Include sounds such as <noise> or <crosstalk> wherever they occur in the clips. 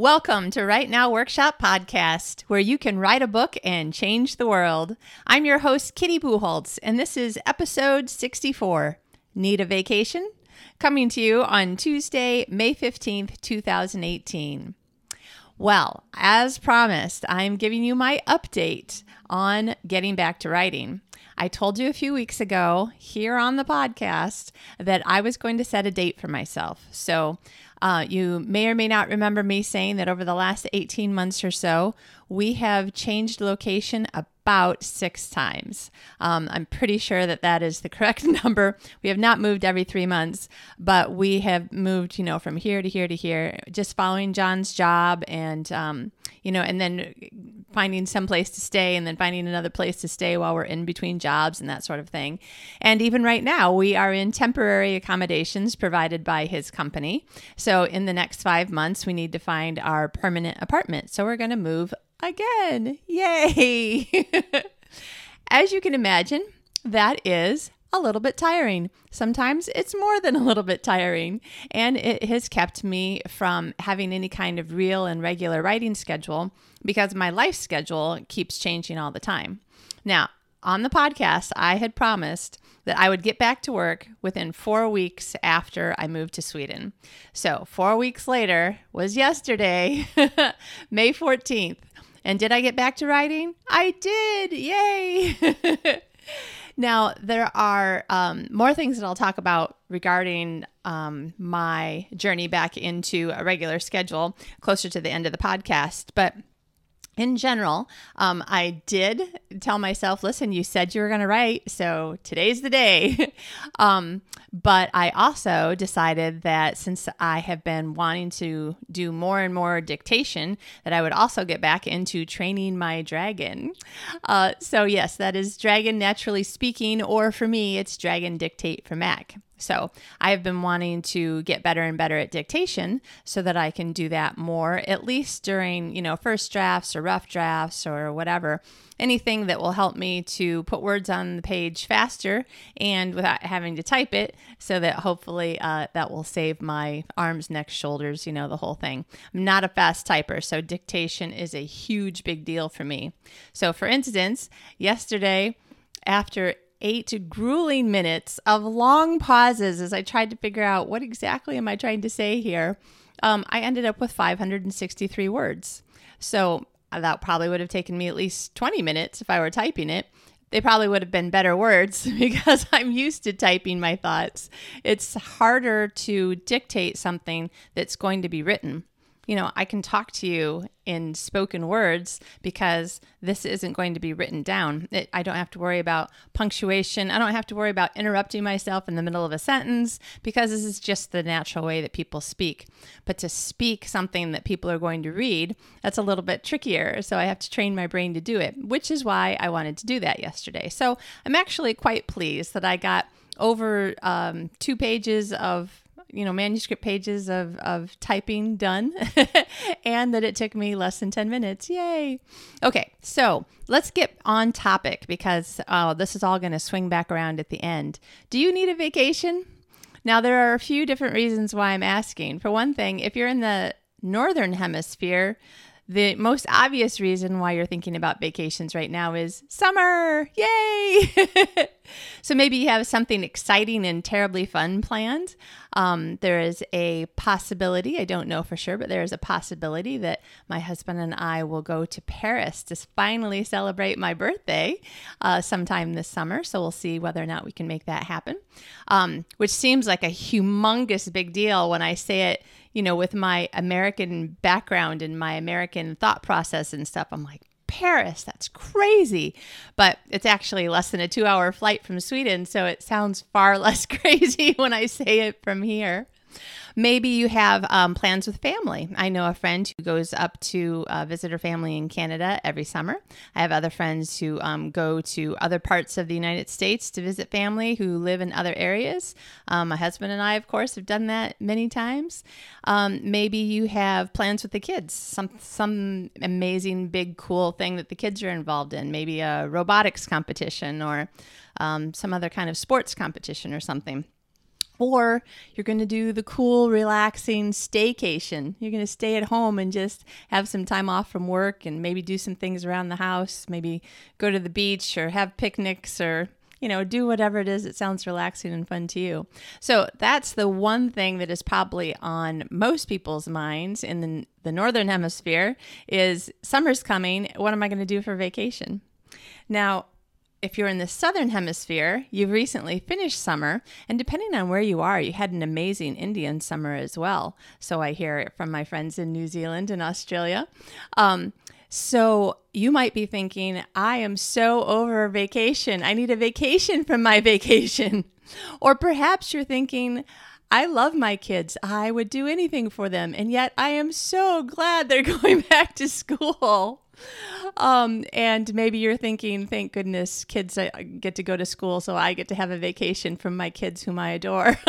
Welcome to Write Now Workshop Podcast, where you can write a book and change the world. I'm your host, Kitty Bucholtz, and this is episode 64 Need a Vacation? Coming to you on Tuesday, May 15th, 2018. Well, as promised, I'm giving you my update on getting back to writing. I told you a few weeks ago here on the podcast that I was going to set a date for myself. So uh, you may or may not remember me saying that over the last 18 months or so, we have changed location about six times. Um, I'm pretty sure that that is the <laughs> correct number. We have not moved every three months, but we have moved, you know, from here to here to here, just following John's job and, um, you know, and then finding some place to stay and then finding another place to stay while we're in between jobs and that sort of thing. And even right now, we are in temporary accommodations provided by his company. So in the next five months, we need to find our permanent apartment. So we're going to move again. Yay! <laughs> As you can imagine, that is a little bit tiring. Sometimes it's more than a little bit tiring, and it has kept me from having any kind of real and regular writing schedule because my life schedule keeps changing all the time. Now, on the podcast, I had promised that I would get back to work within four weeks after I moved to Sweden. So, four weeks later was yesterday, <laughs> May 14th. And did I get back to writing? I did. Yay. <laughs> now, there are um, more things that I'll talk about regarding um, my journey back into a regular schedule closer to the end of the podcast. But in general, um, I did tell myself, listen, you said you were going to write, so today's the day. <laughs> um, but I also decided that since I have been wanting to do more and more dictation, that I would also get back into training my dragon. Uh, so, yes, that is Dragon Naturally Speaking, or for me, it's Dragon Dictate for Mac. So I have been wanting to get better and better at dictation so that I can do that more, at least during, you know, first drafts or rough drafts or whatever. Anything that will help me to put words on the page faster and without having to type it so that hopefully uh, that will save my arms, neck, shoulders, you know, the whole thing. I'm not a fast typer, so dictation is a huge, big deal for me. So, for instance, yesterday, after eight grueling minutes of long pauses as I tried to figure out what exactly am I trying to say here. Um, I ended up with 563 words. So uh, that probably would have taken me at least 20 minutes if I were typing it. They probably would have been better words <laughs> because I'm used to typing my thoughts. It's harder to dictate something that's going to be written you know, I can talk to you in spoken words because this isn't going to be written down. It, I don't have to worry about punctuation. I don't have to worry about interrupting myself in the middle of a sentence because this is just the natural way that people speak. But to speak something that people are going to read, that's a little bit trickier. So I have to train my brain to do it, which is why I wanted to do that yesterday. So I'm actually quite pleased that I got over um, two pages of you know manuscript pages of of typing done <laughs> and that it took me less than 10 minutes. Yay. Okay so let's get on topic because uh, this is all going to swing back around at the end. Do you need a vacation? Now there are a few different reasons why i'm asking. For one thing if you're in the northern hemisphere the most obvious reason why you're thinking about vacations right now is summer. Yay! <laughs> so maybe you have something exciting and terribly fun planned. Um, there is a possibility, I don't know for sure, but there is a possibility that my husband and I will go to Paris to finally celebrate my birthday uh, sometime this summer. So we'll see whether or not we can make that happen, um, which seems like a humongous big deal when I say it you know, with my American background and my American thought process and stuff, I'm like, Paris, that's crazy. But it's actually less than a two hour flight from Sweden. So it sounds far <laughs> less <laughs> crazy when I say it from here. Maybe you have um, plans with family. I know a friend who goes up to uh, visit her family in Canada every summer. I have other friends who um, go to other parts of the United States to visit family who live in other areas. Um, my husband and I, of course, have done that many times. Um, maybe you have plans with the kids, some some amazing, big, cool thing that the kids are involved in. Maybe a robotics competition or um, some other kind of sports competition or something. Or you're going to do the cool, relaxing staycation. You're going to stay at home and just have some time off from work and maybe do some things around the house, maybe go to the beach or have picnics or you know, do whatever it is that sounds relaxing and fun to you. So that's the one thing that is probably on most people's minds in the, the northern hemisphere is summer's coming. What am I going to do for vacation? Now, if you're in the southern hemisphere, you've recently finished summer, and depending on where you are, you had an amazing Indian summer as well. So I hear it from my friends in New Zealand and Australia. Um, so you might be thinking, I am so over vacation. I need a vacation from my <laughs> vacation. or perhaps you're thinking, I love my kids. I would do anything for them. And yet I am so glad they're <laughs> going back to school. Um, and maybe you're thinking, thank goodness kids get to go to school, so I get to have a vacation from my kids whom I adore. <laughs>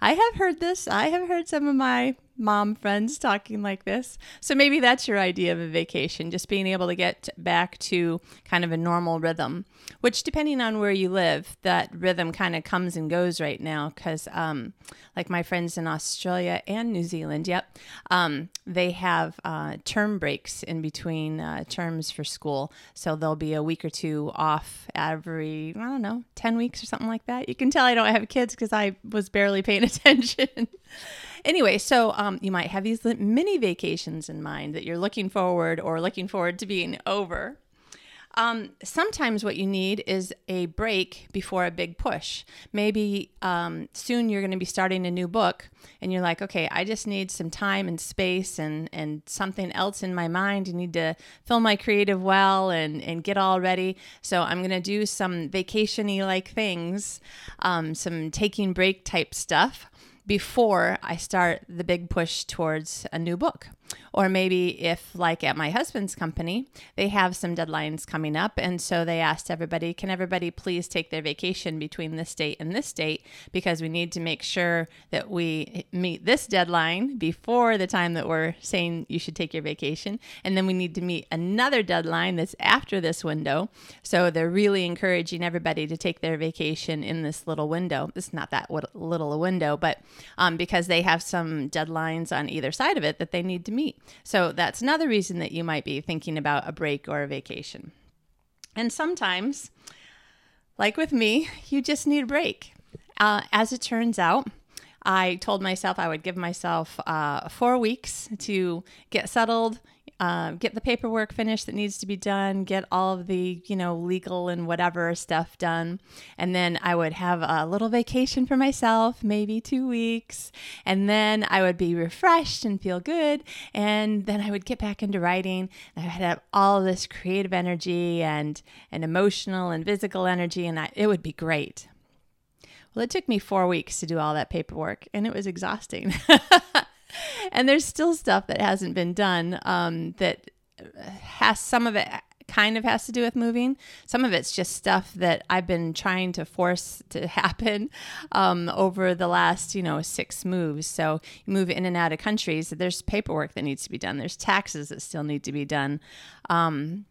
I have heard this. I have heard some of my mom friends talking like this. So maybe that's your idea of a vacation, just being able to get back to kind of a normal rhythm, which, depending on where you live, that rhythm kind of comes and goes right now. Because, um, like my friends in Australia and New Zealand, yep, um, they have uh, term breaks in between uh, terms for school. So there'll be a week or two off every, I don't know, 10 weeks or something like that. You can tell I don't have kids because I was barely paying <laughs> attention. Anyway, so um, you might have these mini vacations in mind that you're looking forward or looking forward to being over. Um, sometimes what you need is a break before a big push. Maybe um, soon you're going to be starting a new book and you're like, okay, I just need some time and space and, and something else in my mind. I need to fill my creative well and, and get all ready. So I'm going to do some vacation y like things, um, some taking break type stuff before I start the big push towards a new book. Or maybe if, like at my husband's company, they have some deadlines coming up. And so they asked everybody, can everybody please take their vacation between this date and this date? Because we need to make sure that we meet this deadline before the time that we're saying you should take your vacation. And then we need to meet another deadline that's after this window. So they're really encouraging everybody to take their vacation in this little window. It's not that little a window, but um, because they have some deadlines on either side of it that they need to meet. So that's another reason that you might be thinking about a break or a vacation. And sometimes, like with me, you just need a break. Uh, as it turns out, I told myself I would give myself uh, four weeks to get settled, uh, get the paperwork finished that needs to be done, get all of the, you know, legal and whatever stuff done. And then I would have a little vacation for myself, maybe two weeks. And then I would be refreshed and feel good. And then I would get back into writing. I would have all this creative energy and, and emotional and physical energy, and I, it would be great. Well, it took me four weeks to do all that paperwork, and it was exhausting. <laughs> <laughs> and there's still stuff that hasn't been done um, that has some of it kind of has to do with moving. Some of it's just stuff that I've been trying to force to <laughs> happen um, over the last, you know, six moves. So you move in and out of countries. There's paperwork that needs to be done. There's taxes that still need to be done. Um,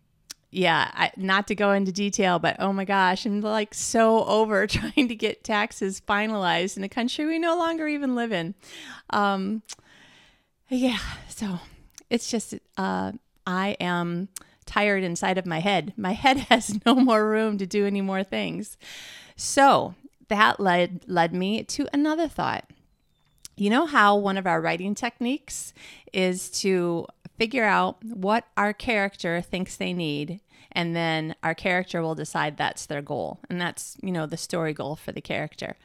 yeah, I, not to go into detail, but oh my gosh, I'm like so over <laughs> trying to get taxes finalized in a country we no longer even live in. Um, yeah, so it's just uh, I am tired inside of my head. My <laughs> head has no more room to do any more things. So that led led me to another thought. You know how one of our writing techniques is to figure out what our character thinks they need and then our character will decide that's their goal and that's you know the story goal for the character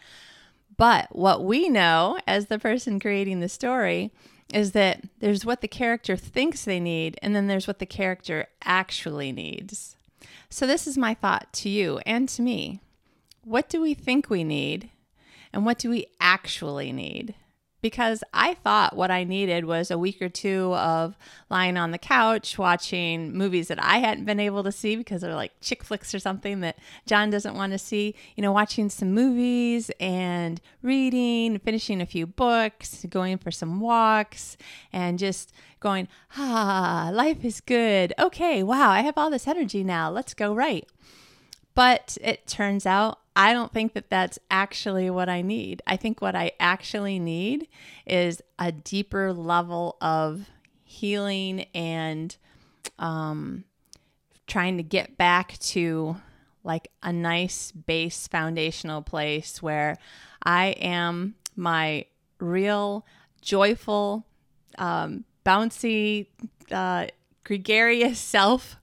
but what we know as the person creating the story is that there's what the character thinks they need, and then there's what the character actually needs. So, this is my thought to you and to me. What do we think we need, and what do we actually need? Because I thought what I needed was a week or two of lying on the couch watching movies that I hadn't been able to see because they're like chick flicks or something that John doesn't want to see. You know, watching some movies and reading, finishing a few books, going for some walks, and just going, ah, life is good. Okay, wow, I have all this energy now. Let's go right. But it turns out I don't think that that's actually what I need. I think what I actually need is a deeper level of healing and um, trying to get back to like a nice base foundational place where I am my real, joyful, um, bouncy, uh, gregarious <laughs> self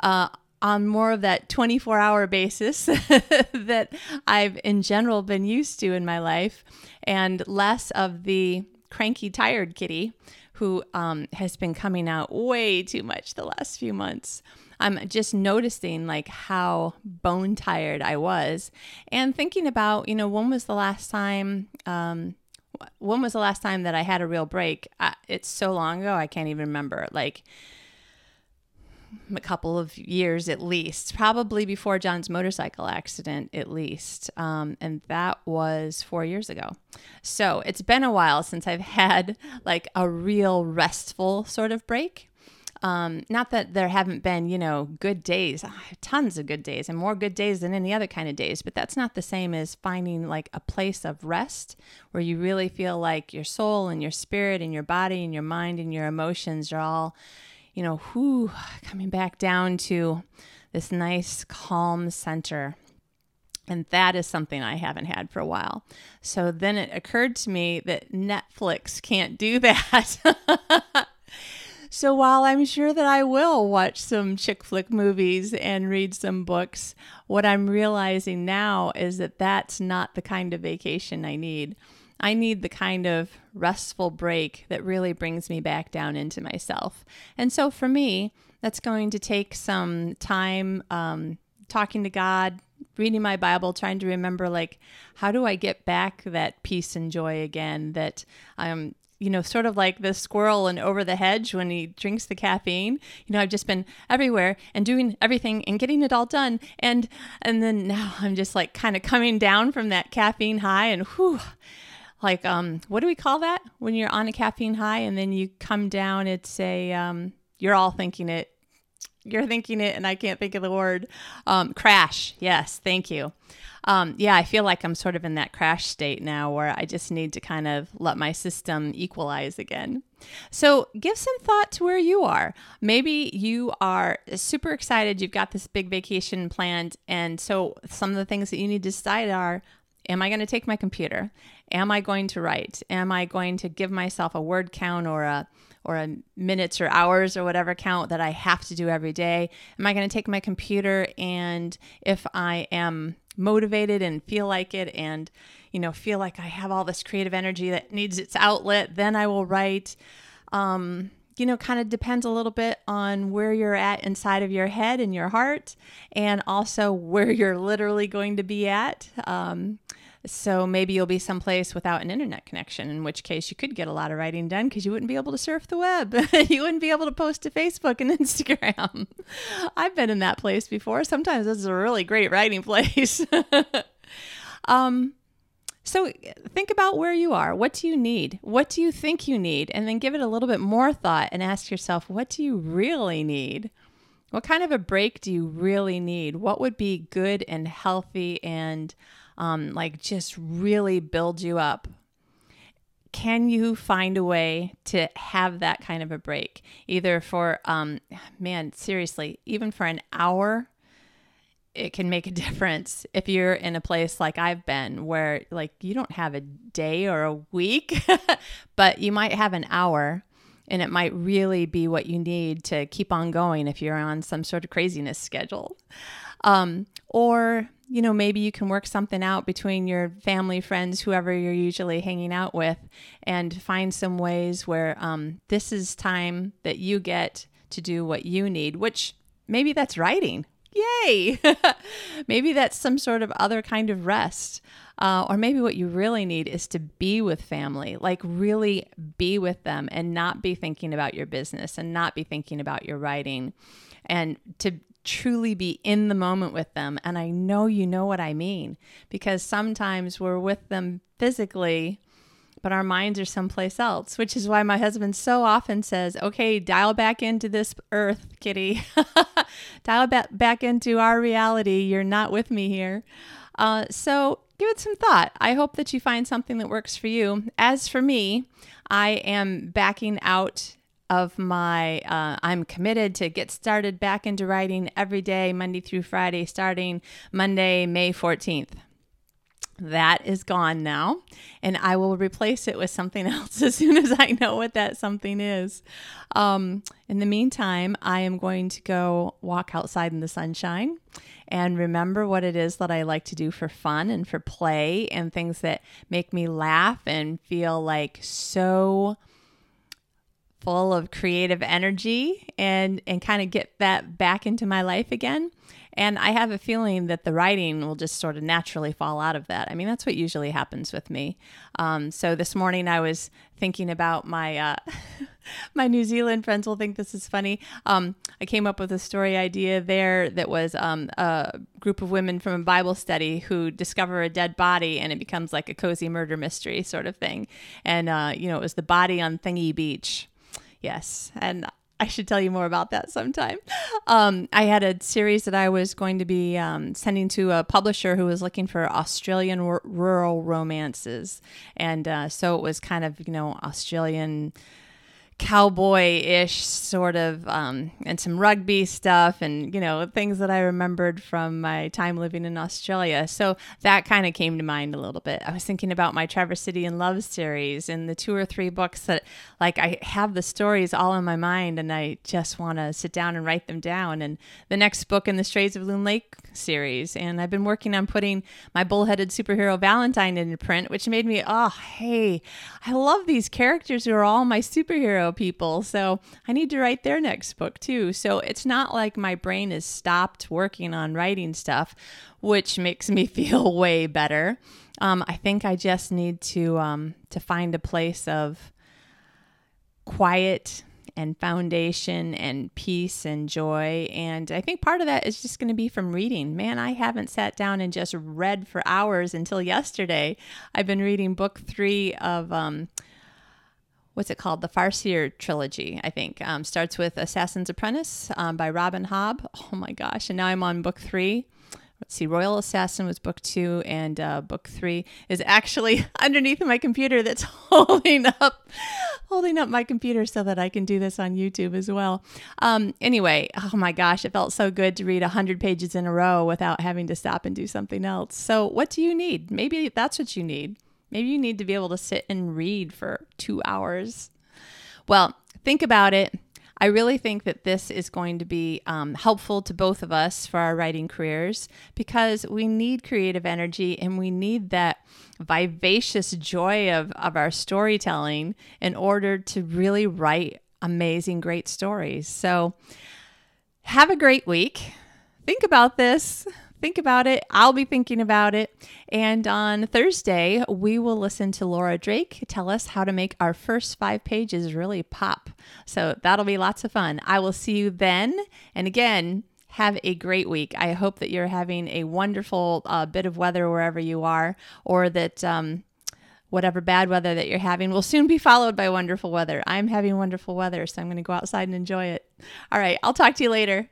uh, on more of that 24 hour basis <laughs> that I've in general been used to in my life, and less of the cranky, tired kitty who um, has been coming out way too much the last few months. I'm just noticing like how bone tired I was and thinking about, you know, when was the last time, um, when was the last time that I had a real break? I, it's so long ago, I can't even remember. Like, a couple of years at least, probably before John's motorcycle accident, at least. Um, and that was four years ago. So it's been a while since I've had like a real restful sort of break. Um, not that there haven't been, you know, good days, tons of good days, and more good days than any other kind of days, but that's not the same as finding like a place of rest where you really feel like your soul and your spirit and your body and your mind and your emotions are all, you know, whoo, coming back down to this nice, calm center. And that is something I haven't had for a while. So then it occurred to me that Netflix can't do <laughs> that. So while I'm sure that I will watch some chick flick movies and read some books, what I'm realizing now is that that's not the kind of vacation I need. I need the kind of restful break that really brings me back down into myself. And so for me, that's going to take some time um, talking to God, reading my Bible, trying to remember like how do I get back that peace and joy again that I'm you know, sort of like the squirrel and over the hedge when he drinks the caffeine. You know, I've just been everywhere and doing everything and getting it all done. And and then now I'm just like kind of coming down from that caffeine high and whew, like um what do we call that when you're on a caffeine high and then you come down it's a um you're all thinking it you're thinking it and I can't think of the word um crash. Yes, thank you um, yeah, I feel like I'm sort of in that crash state now where I just need to kind of let my system equalize again. So give some thought to where you are. Maybe you are super excited, you've got this big vacation planned. And so some of the things that you need to decide are Am I going to take my computer? Am I going to write? Am I going to give myself a word count or a or a minutes or hours or whatever count that I have to do every day? Am I going to take my computer and if I am motivated and feel like it and you know feel like I have all this creative energy that needs its outlet, then I will write. Um, you know, kind of depends a little bit on where you're at inside of your head and your heart, and also where you're literally going to be at. Um, so maybe you'll be someplace without an internet connection, in which case you could get a lot of writing done because you wouldn't be able to surf the web. <laughs> you wouldn't be able to post to Facebook and <laughs> Instagram. I've been in that place before. Sometimes this is a really great writing place. <laughs> um, so think about where you are. What do you need? What do you think you need? And then give it a little bit more thought and ask yourself, what do you really need? What kind of a break do you really need? What would be good and healthy and um, like just really build you up. Can you find a way to have that kind of a break? Either for, um, man, seriously, even for an hour, it can make a difference if you're in a place like I've been where like you don't have a day or a week, <laughs> but you might have an hour and it might really be what you need to keep on going if you're on some sort of craziness schedule. Um, or you know, maybe you can work something out between your family, friends, whoever you're usually hanging out with, and find some ways where um, this is time that you get to do what you need, which maybe that's writing. Yay! <laughs> maybe that's some sort of other kind of rest. Uh, or maybe what you really need is to be with family, like really be with them and not be thinking about your business and not be thinking about your writing and to truly be in the moment with them. And I know you know what I mean because sometimes we're with them physically, but our minds are someplace else, which is why my husband so often says, okay, dial back into this earth, kitty. <laughs> dial back, back into our reality. You're not with me here. Uh, so give it some thought. I hope that you find something that works for you. As for me, I am backing out of my uh, i'm committed to get started back into writing every day monday through friday starting monday may 14th that is gone now and i will replace it with something <laughs> else as soon as i know what that something is. Um, in the meantime i am going to go walk outside in the sunshine and remember what it is that i like to do for fun and for play and things that make me laugh and feel like so full of creative energy and and kind of get that back into my life again and i have a feeling that the writing will just sort of naturally fall out of that. I mean that's what usually happens with me. Um, so this morning i was thinking about my uh, <laughs> my new zealand friends will think this is funny. Um, i came up with a story idea there that was um, a group of women from a bible study who discover a dead body and it becomes like a cozy murder mystery sort of thing. And uh, you know it was the body on thingy beach. Yes. And I should tell you more about that sometime. Um, I had a series that I was going to be um, sending to a publisher who was looking for Australian r- rural romances. And uh, so it was kind of, you know, Australian cowboy-ish sort of um, and some rugby stuff and you know things that i remembered from my time living in australia. So that kind of came to mind a little bit. I was thinking about my traverse city and love series and the two or three books that like i have the stories all in my mind and i just want to sit down and write them down. And the next book in the strays of loon lake series. And i've been working on putting my bullheaded superhero valentine into print which made me oh hey i love these characters who are all my people. So I need to write their next book too. So it's not like my brain has stopped working on writing stuff, which makes me <laughs> feel way better. Um, I think I just need to um, to find a place of quiet and foundation and peace and joy. And I think part of that is just going to be from reading. Man, I haven't sat down and just read for hours until yesterday. I've been reading book three of um, what's it called? The Farseer trilogy, I think. Um, starts with Assassin's Apprentice um, by Robin Hobb. Oh my gosh. And now I'm on book three. Let's see, Royal Assassin was book two, and uh, book three is actually <laughs> underneath my computer that's <laughs> holding up holding up my computer so that I can do this on YouTube as well. Um, anyway, oh my gosh, it felt so good to read 100 pages in a row without having to stop and do something else. So, what do you need? Maybe that's what you need. Maybe you need to be able to sit and read for two hours. Well, think about it. I really think that this is going to be um, helpful to both of us for our writing careers because we need creative energy and we need that vivacious joy of, of our storytelling in order to really write amazing, great stories. So, have a great week. Think about this think about it. I'll be thinking about it. And on Thursday, we will listen to Laura Drake tell us how to make our first five pages really pop. So that'll be lots of fun. I will see you then. And again, have a great week. I hope that you're having a wonderful uh, bit of weather wherever you are, or that um, whatever bad weather that you're having will soon be followed by wonderful weather. I'm having wonderful weather, so I'm going to go outside and enjoy it. All right, I'll talk to you later.